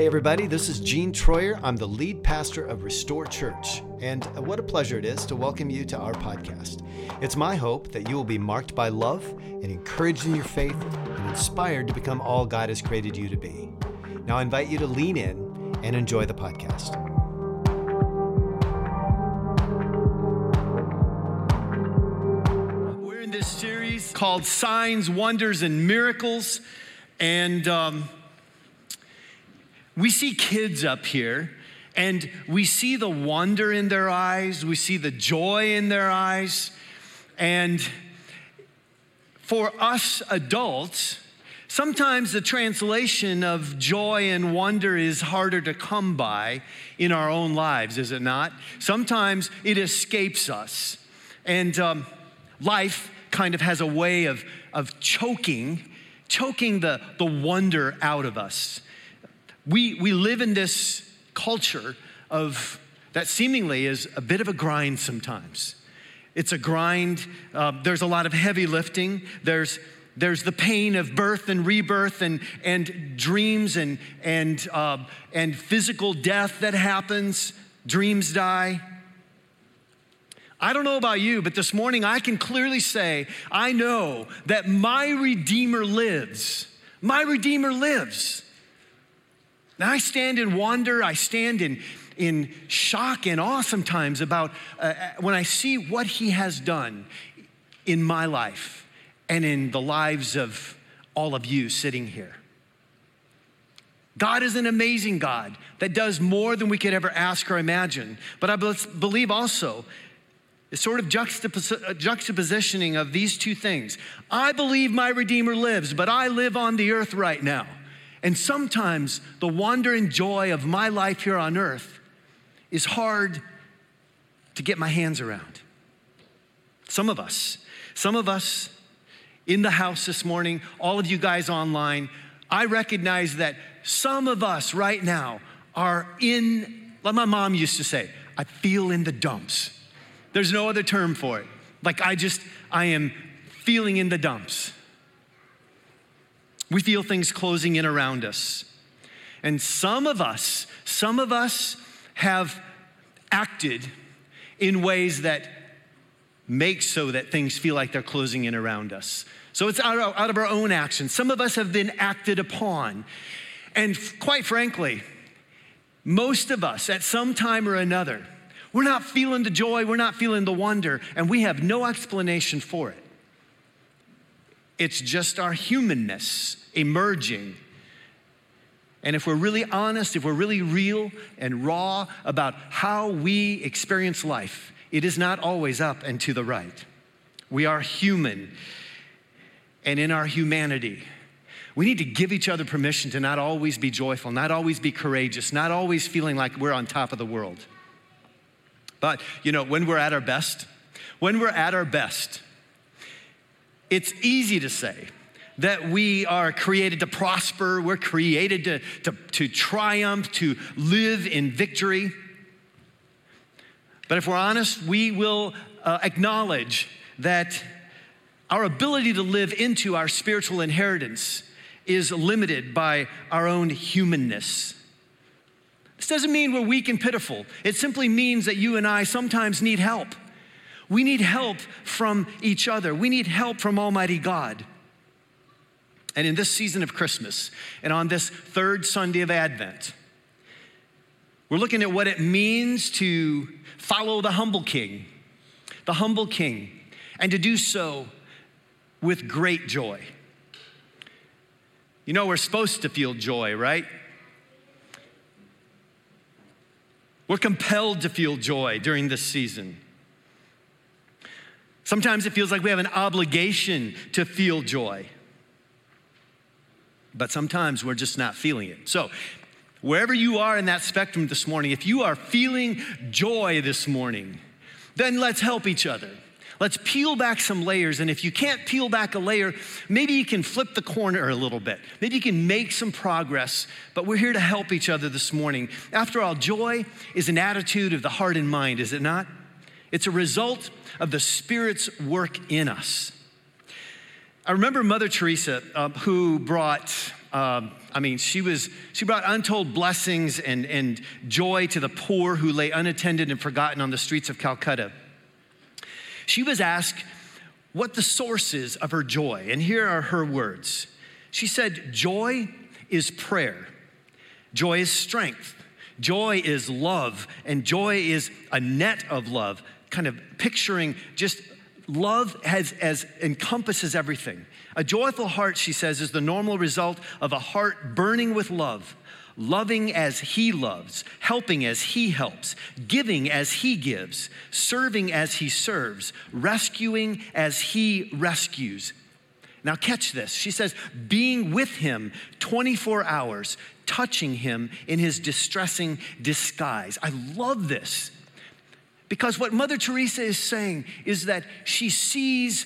Hey, everybody, this is Gene Troyer. I'm the lead pastor of Restore Church, and what a pleasure it is to welcome you to our podcast. It's my hope that you will be marked by love and encouraged in your faith and inspired to become all God has created you to be. Now, I invite you to lean in and enjoy the podcast. We're in this series called Signs, Wonders, and Miracles, and um, we see kids up here and we see the wonder in their eyes, we see the joy in their eyes. And for us adults, sometimes the translation of joy and wonder is harder to come by in our own lives, is it not? Sometimes it escapes us. And um, life kind of has a way of, of choking, choking the, the wonder out of us we, we live in this culture of that seemingly is a bit of a grind sometimes. It's a grind. Uh, there's a lot of heavy lifting. There's there's the pain of birth and rebirth and, and dreams and, and, uh, and physical death that happens. Dreams die. I don't know about you, but this morning I can clearly say I know that my Redeemer lives. My Redeemer lives. Now I stand in wonder, I stand in, in shock and awe sometimes about uh, uh, when I see what he has done in my life and in the lives of all of you sitting here. God is an amazing God that does more than we could ever ask or imagine. But I believe also a sort of juxtapositioning of these two things. I believe my Redeemer lives, but I live on the earth right now. And sometimes the wonder and joy of my life here on earth is hard to get my hands around. Some of us, some of us in the house this morning, all of you guys online, I recognize that some of us right now are in, like my mom used to say, I feel in the dumps. There's no other term for it. Like I just, I am feeling in the dumps. We feel things closing in around us. And some of us, some of us have acted in ways that make so that things feel like they're closing in around us. So it's out of, out of our own actions. Some of us have been acted upon. And quite frankly, most of us at some time or another, we're not feeling the joy, we're not feeling the wonder, and we have no explanation for it. It's just our humanness emerging. And if we're really honest, if we're really real and raw about how we experience life, it is not always up and to the right. We are human. And in our humanity, we need to give each other permission to not always be joyful, not always be courageous, not always feeling like we're on top of the world. But, you know, when we're at our best, when we're at our best, it's easy to say, that we are created to prosper, we're created to, to, to triumph, to live in victory. But if we're honest, we will uh, acknowledge that our ability to live into our spiritual inheritance is limited by our own humanness. This doesn't mean we're weak and pitiful. It simply means that you and I sometimes need help. We need help from each other. We need help from Almighty God. And in this season of Christmas, and on this third Sunday of Advent, we're looking at what it means to follow the humble king, the humble king, and to do so with great joy. You know, we're supposed to feel joy, right? We're compelled to feel joy during this season. Sometimes it feels like we have an obligation to feel joy but sometimes we're just not feeling it. So, wherever you are in that spectrum this morning, if you are feeling joy this morning, then let's help each other. Let's peel back some layers. And if you can't peel back a layer, maybe you can flip the corner a little bit. Maybe you can make some progress. But we're here to help each other this morning. After all, joy is an attitude of the heart and mind, is it not? It's a result of the Spirit's work in us. I remember Mother Teresa, uh, who brought, um, I mean, she was, she brought untold blessings and, and joy to the poor who lay unattended and forgotten on the streets of Calcutta. She was asked what the source is of her joy, and here are her words. She said, Joy is prayer, joy is strength, joy is love, and joy is a net of love, kind of picturing just love has, as encompasses everything. A joyful heart, she says, is the normal result of a heart burning with love, loving as he loves, helping as he helps, giving as he gives, serving as he serves, rescuing as he rescues. Now, catch this. She says, being with him 24 hours, touching him in his distressing disguise. I love this. Because what Mother Teresa is saying is that she sees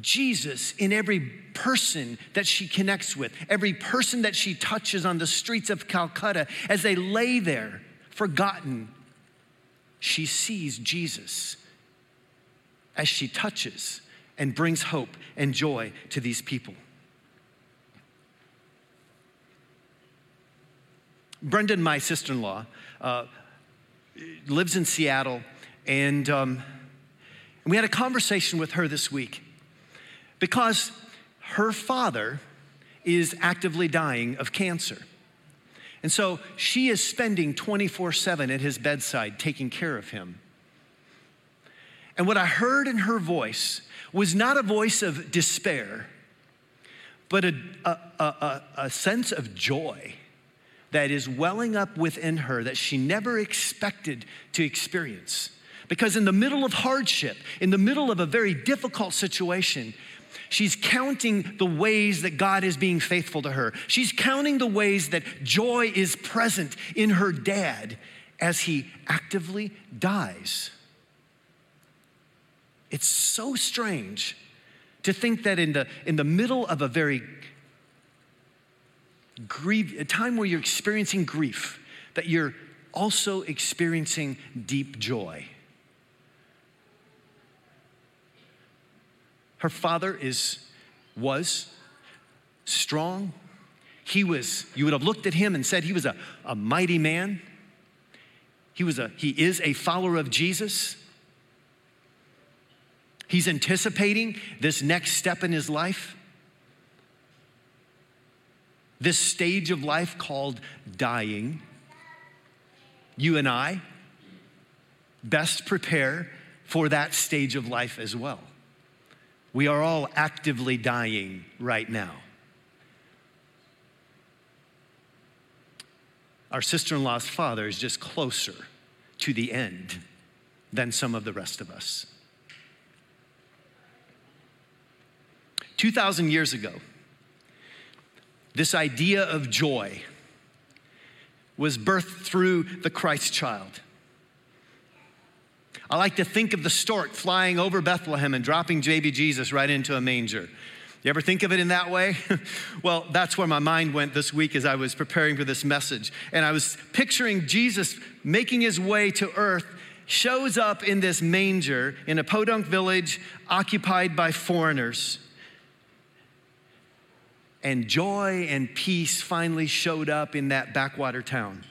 Jesus in every person that she connects with, every person that she touches on the streets of Calcutta as they lay there forgotten. She sees Jesus as she touches and brings hope and joy to these people. Brendan, my sister in law, uh, lives in Seattle and, um, we had a conversation with her this week because her father is actively dying of cancer. And so she is spending 24 7 at his bedside taking care of him. And what I heard in her voice was not a voice of despair, but a, a, a, a sense of joy that is welling up within her that she never expected to experience. Because in the middle of hardship, in the middle of a very difficult situation, She's counting the ways that God is being faithful to her. She's counting the ways that joy is present in her dad as he actively dies. It's so strange to think that in the, in the middle of a very grief, a time where you're experiencing grief, that you're also experiencing deep joy. Her father is, was strong. He was, you would have looked at him and said he was a, a mighty man. He, was a, he is a follower of Jesus. He's anticipating this next step in his life, this stage of life called dying. You and I best prepare for that stage of life as well. We are all actively dying right now. Our sister in law's father is just closer to the end than some of the rest of us. 2,000 years ago, this idea of joy was birthed through the Christ child. I like to think of the stork flying over Bethlehem and dropping baby Jesus right into a manger. You ever think of it in that way? well, that's where my mind went this week as I was preparing for this message. And I was picturing Jesus making his way to earth, shows up in this manger in a podunk village occupied by foreigners. And joy and peace finally showed up in that backwater town.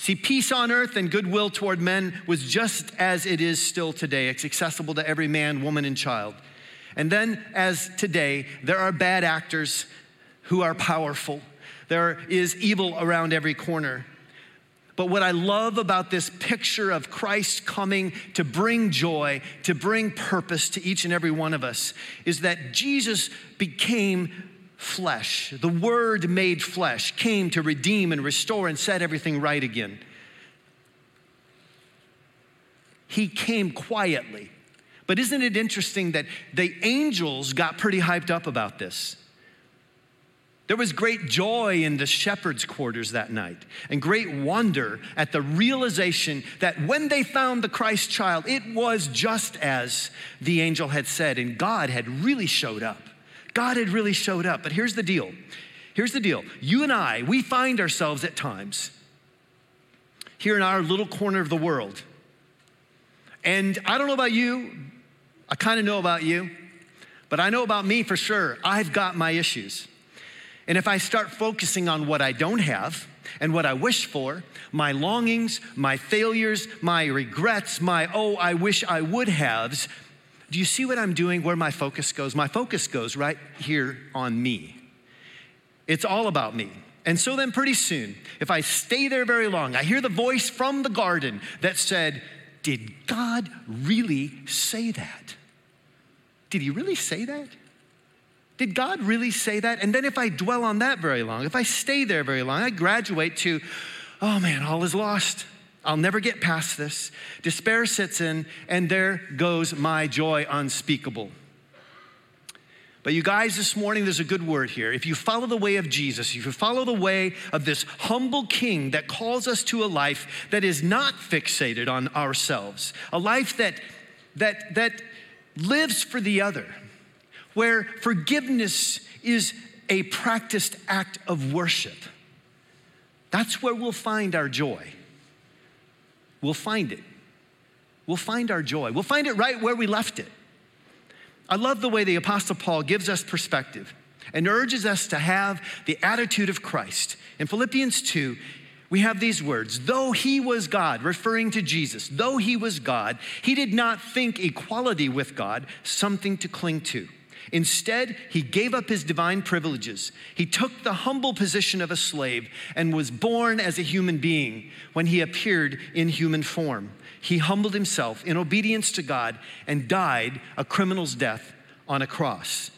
See, peace on earth and goodwill toward men was just as it is still today. It's accessible to every man, woman, and child. And then, as today, there are bad actors who are powerful. There is evil around every corner. But what I love about this picture of Christ coming to bring joy, to bring purpose to each and every one of us, is that Jesus became flesh. The Word made flesh came to redeem and restore and set everything right again. He came quietly. But isn't it interesting that the angels got pretty hyped up about this? There was great joy in the shepherd's quarters that night and great wonder at the realization that when they found the Christ child, it was just as the angel had said, and God had really showed up. God had really showed up. But here's the deal. Here's the deal. You and I, we find ourselves at times here in our little corner of the world. And I don't know about you, I kind of know about you, But I know about me for sure, I've got my issues. And if I start focusing on what I don't have and what I wish for, my longings, my failures, my regrets, my oh, I wish I would haves, do you see what I'm doing where my focus goes? My focus goes right here on me. It's all about me. And so then, pretty soon, if I stay there very long, I hear the voice from the garden that said, Did God really say that? Did he really say that? Did God really say that? And then, if I dwell on that very long, if I stay there very long, I graduate to, Oh man, all is lost. I'll never get past this. Despair sits in, and there goes my joy unspeakable. But you guys, this morning, there's a good word here. If you follow the way of Jesus, if you follow the way of this humble king that calls us to a life that is not fixated on ourselves, a life that, that, that lives for the other, where forgiveness is a practiced act of worship, that's where we'll find our joy. We'll find it. We'll find our joy. We'll find it right where we left it. I love the way the Apostle Paul gives us perspective and urges us to have the attitude of Christ. In Philippians 2, we have these words Though he was God, referring to Jesus, though he was God, he did not think equality with God something to cling to. Instead, he gave up his divine privileges. He took the humble position of a slave and was born as a human being when he appeared in human form he humbled himself in obedience to God and died a criminal's death on a cross.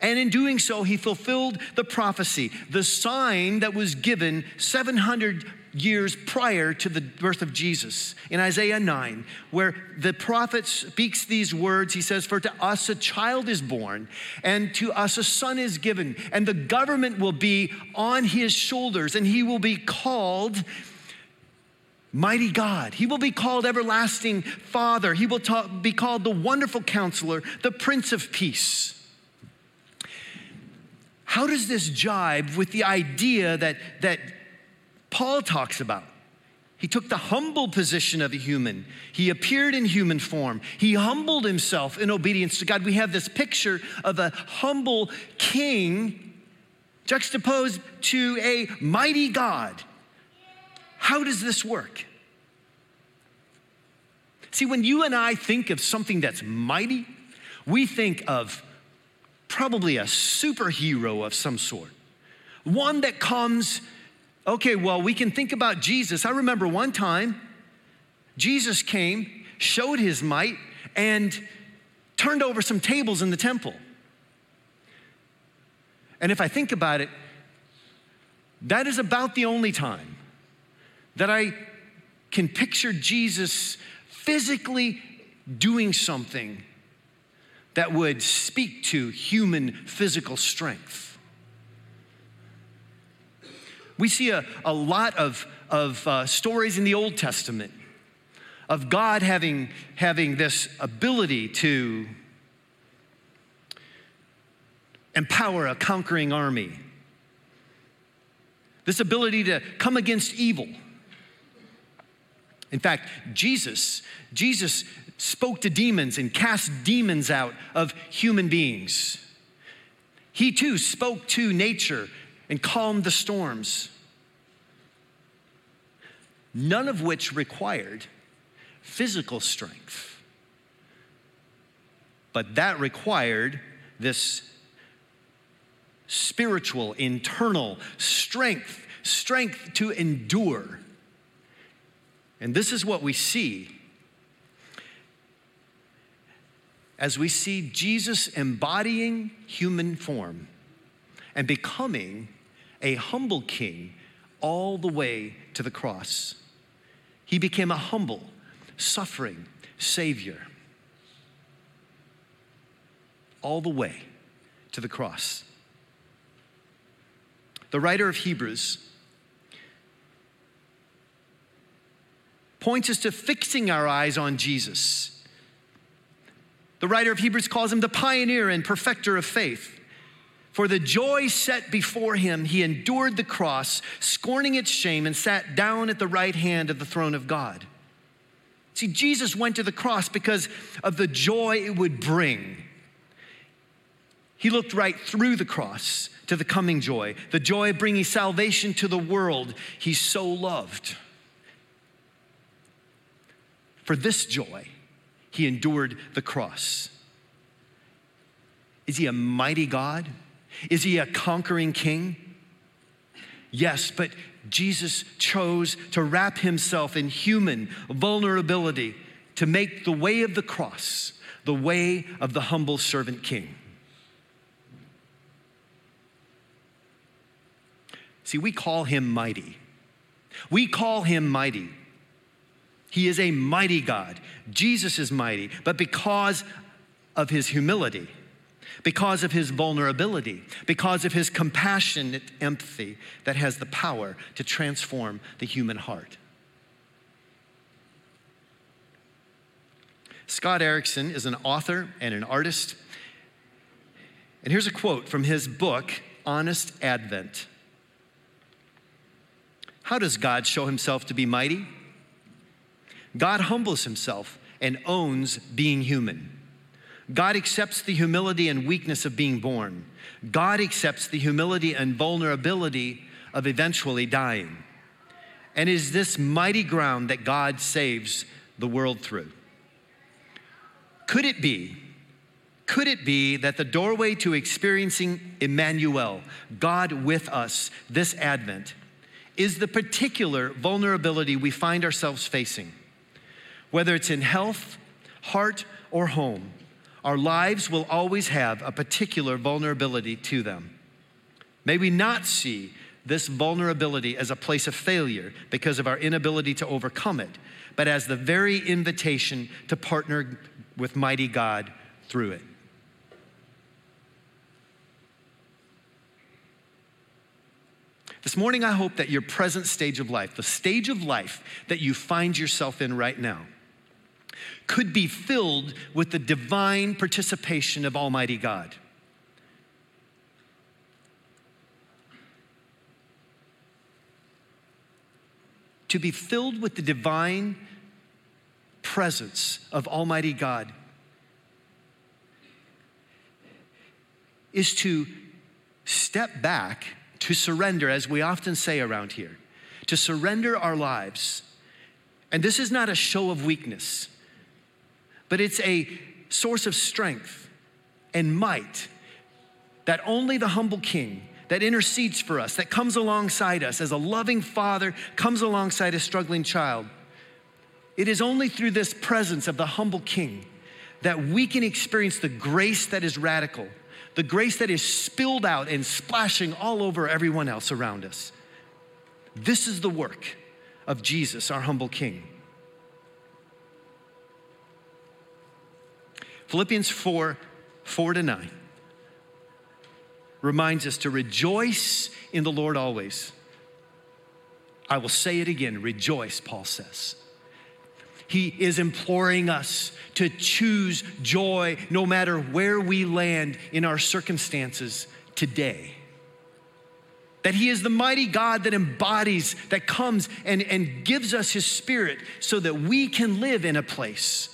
And in doing so, he fulfilled the prophecy, the sign that was given 700 years prior to the birth of Jesus in Isaiah 9, where the prophet speaks these words. He says, For to us a child is born, and to us a son is given, and the government will be on his shoulders, and he will be called Mighty God. He will be called Everlasting Father. He will be called the Wonderful Counselor, the Prince of Peace. How does this jibe with the idea that, that Paul talks about? He took the humble position of a human. He appeared in human form. He humbled himself in obedience to God. We have this picture of a humble king juxtaposed to a mighty God how does this work? See, when you and I think of something that's mighty, we think of probably a superhero of some sort. One that comes, okay, well, we can think about Jesus. I remember one time Jesus came, showed his might, and turned over some tables in the temple. And if I think about it, that is about the only time that I can picture Jesus physically doing something that would speak to human physical strength. We see a, a lot of, of uh, stories in the Old Testament of God having, having this ability to empower a conquering army, this ability to come against evil in fact, Jesus, Jesus spoke to demons and cast demons out of human beings. He too spoke to nature and calmed the storms. None of which required physical strength. But that required this spiritual, internal strength, strength to endure and this is what we see as we see Jesus embodying human form and becoming a humble king all the way to the cross. He became a humble, suffering Savior all the way to the cross. The writer of Hebrews points us to fixing our eyes on Jesus. The writer of Hebrews calls him the pioneer and perfecter of faith. For the joy set before him, he endured the cross, scorning its shame, and sat down at the right hand of the throne of God. See, Jesus went to the cross because of the joy it would bring. He looked right through the cross to the coming joy, the joy of bringing salvation to the world he so loved. For this joy, he endured the cross. Is he a mighty God? Is he a conquering king? Yes, but Jesus chose to wrap himself in human vulnerability to make the way of the cross the way of the humble servant king. See, we call him mighty. We call him mighty. He is a mighty God. Jesus is mighty, but because of his humility, because of his vulnerability, because of his compassionate empathy that has the power to transform the human heart. Scott Erickson is an author and an artist. And here's a quote from his book, Honest Advent. How does God show himself to be mighty? God humbles himself and owns being human. God accepts the humility and weakness of being born. God accepts the humility and vulnerability of eventually dying. And it is this mighty ground that God saves the world through. Could it be, could it be that the doorway to experiencing Emmanuel, God with us, this Advent, is the particular vulnerability we find ourselves facing. Whether it's in health, heart, or home, our lives will always have a particular vulnerability to them. May we not see this vulnerability as a place of failure because of our inability to overcome it, but as the very invitation to partner with mighty God through it. This morning, I hope that your present stage of life, the stage of life that you find yourself in right now, could be filled with the divine participation of Almighty God. To be filled with the divine presence of Almighty God is to step back to surrender, as we often say around here, to surrender our lives. And this is not a show of weakness, but it's a source of strength and might that only the humble king that intercedes for us, that comes alongside us as a loving father comes alongside a struggling child. It is only through this presence of the humble king that we can experience the grace that is radical the grace that is spilled out and splashing all over everyone else around us. This is the work of Jesus, our humble King. Philippians 4 4 to 9 reminds us to rejoice in the Lord always. I will say it again rejoice, Paul says. He is imploring us to choose joy no matter where we land in our circumstances today. That He is the mighty God that embodies, that comes and, and gives us His Spirit so that we can live in a place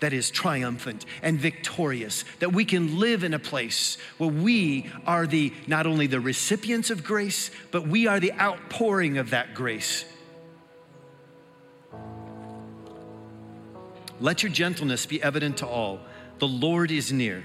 that is triumphant and victorious, that we can live in a place where we are the not only the recipients of grace, but we are the outpouring of that grace Let your gentleness be evident to all. The Lord is near.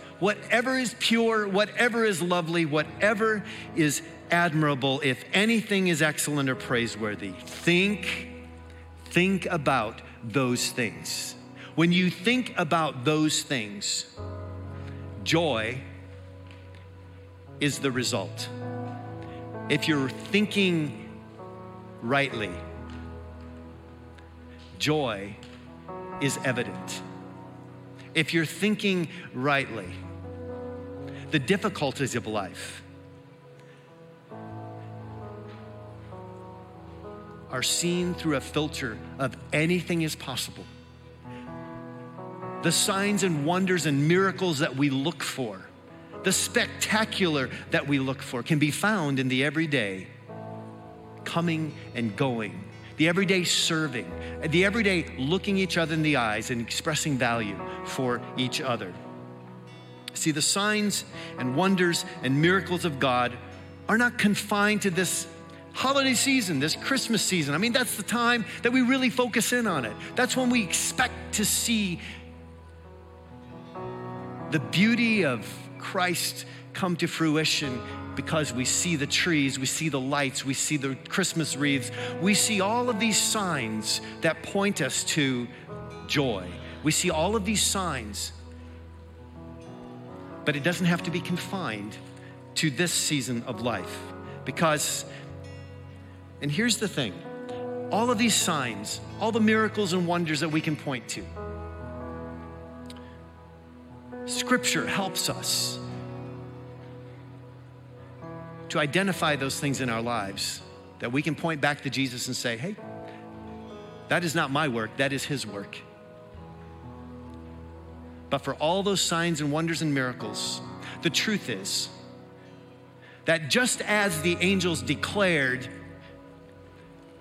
whatever is pure, whatever is lovely, whatever is admirable, if anything is excellent or praiseworthy, think, think about those things. When you think about those things, joy is the result. If you're thinking rightly, joy is evident. If you're thinking rightly, the difficulties of life are seen through a filter of anything is possible. The signs and wonders and miracles that we look for, the spectacular that we look for, can be found in the everyday coming and going, the everyday serving, the everyday looking each other in the eyes and expressing value for each other. See, the signs and wonders and miracles of God are not confined to this holiday season, this Christmas season. I mean, that's the time that we really focus in on it. That's when we expect to see the beauty of Christ come to fruition because we see the trees, we see the lights, we see the Christmas wreaths, we see all of these signs that point us to joy. We see all of these signs, but it doesn't have to be confined to this season of life because and here's the thing all of these signs, all the miracles and wonders that we can point to, Scripture helps us to identify those things in our lives that we can point back to Jesus and say, hey, that is not my work, that is His work. But for all those signs and wonders and miracles, the truth is that just as the angels declared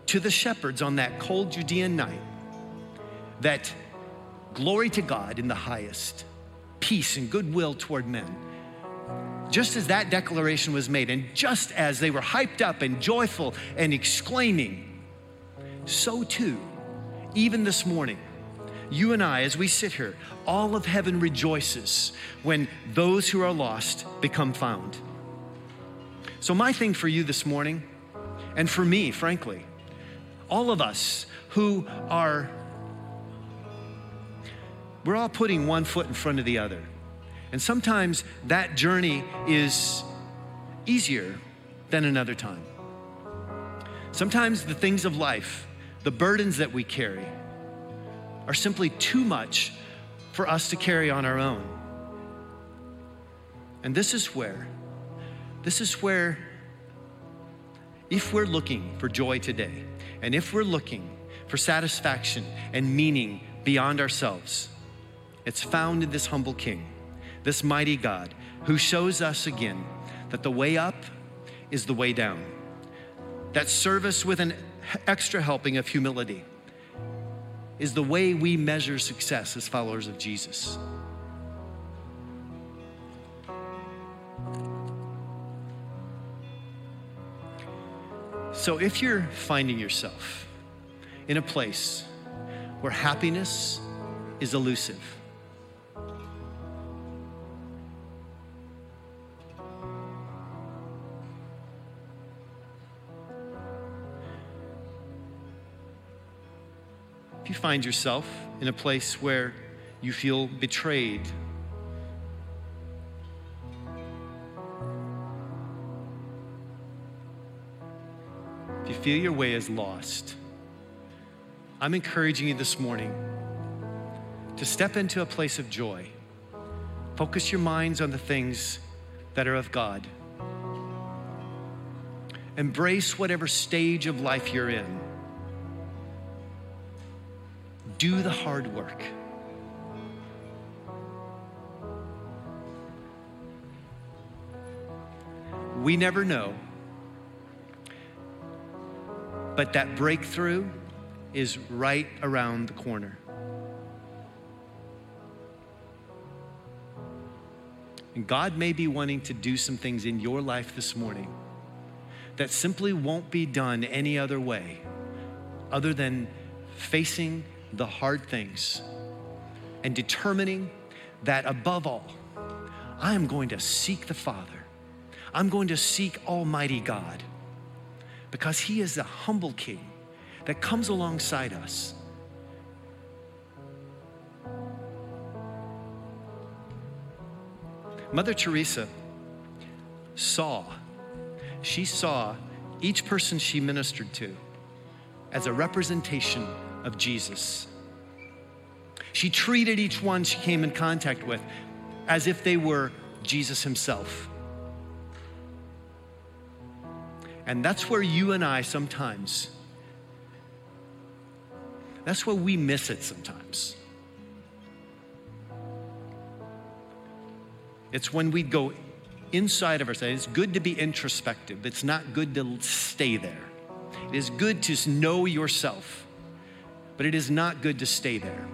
to the shepherds on that cold Judean night that glory to God in the highest, peace and goodwill toward men. Just as that declaration was made, and just as they were hyped up and joyful and exclaiming, so too, even this morning, you and I, as we sit here, all of heaven rejoices when those who are lost become found. So, my thing for you this morning, and for me, frankly, all of us who are, we're all putting one foot in front of the other. And sometimes that journey is easier than another time. Sometimes the things of life, the burdens that we carry, are simply too much for us to carry on our own. And this is where, this is where, if we're looking for joy today, and if we're looking for satisfaction and meaning beyond ourselves, it's found in this humble King, this mighty God, who shows us again that the way up is the way down. That service with an extra helping of humility is the way we measure success as followers of Jesus. So if you're finding yourself in a place where happiness is elusive, find yourself in a place where you feel betrayed If you feel your way is lost, I'm encouraging you this morning to step into a place of joy. Focus your minds on the things that are of God. Embrace whatever stage of life you're in. Do the hard work. We never know but that breakthrough is right around the corner. And God may be wanting to do some things in your life this morning that simply won't be done any other way other than facing the hard things and determining that above all, I am going to seek the Father. I'm going to seek Almighty God because He is the humble King that comes alongside us. Mother Teresa saw, she saw each person she ministered to as a representation of Jesus. She treated each one she came in contact with as if they were Jesus himself. And that's where you and I sometimes That's where we miss it sometimes. It's when we go inside of ourselves. It's good to be introspective, it's not good to stay there. It is good to know yourself, but it is not good to stay there.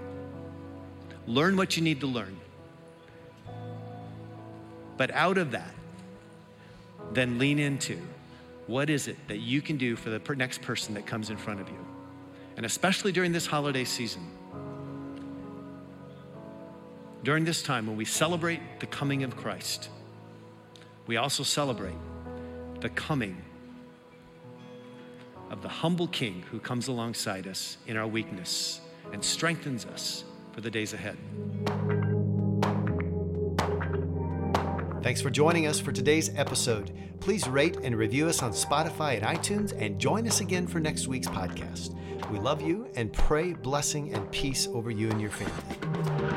Learn what you need to learn. But out of that, then lean into what is it that you can do for the next person that comes in front of you. And especially during this holiday season, during this time when we celebrate the coming of Christ, we also celebrate the coming of the humble King who comes alongside us in our weakness and strengthens us for the days ahead. Thanks for joining us for today's episode. Please rate and review us on Spotify and iTunes and join us again for next week's podcast. We love you and pray blessing and peace over you and your family.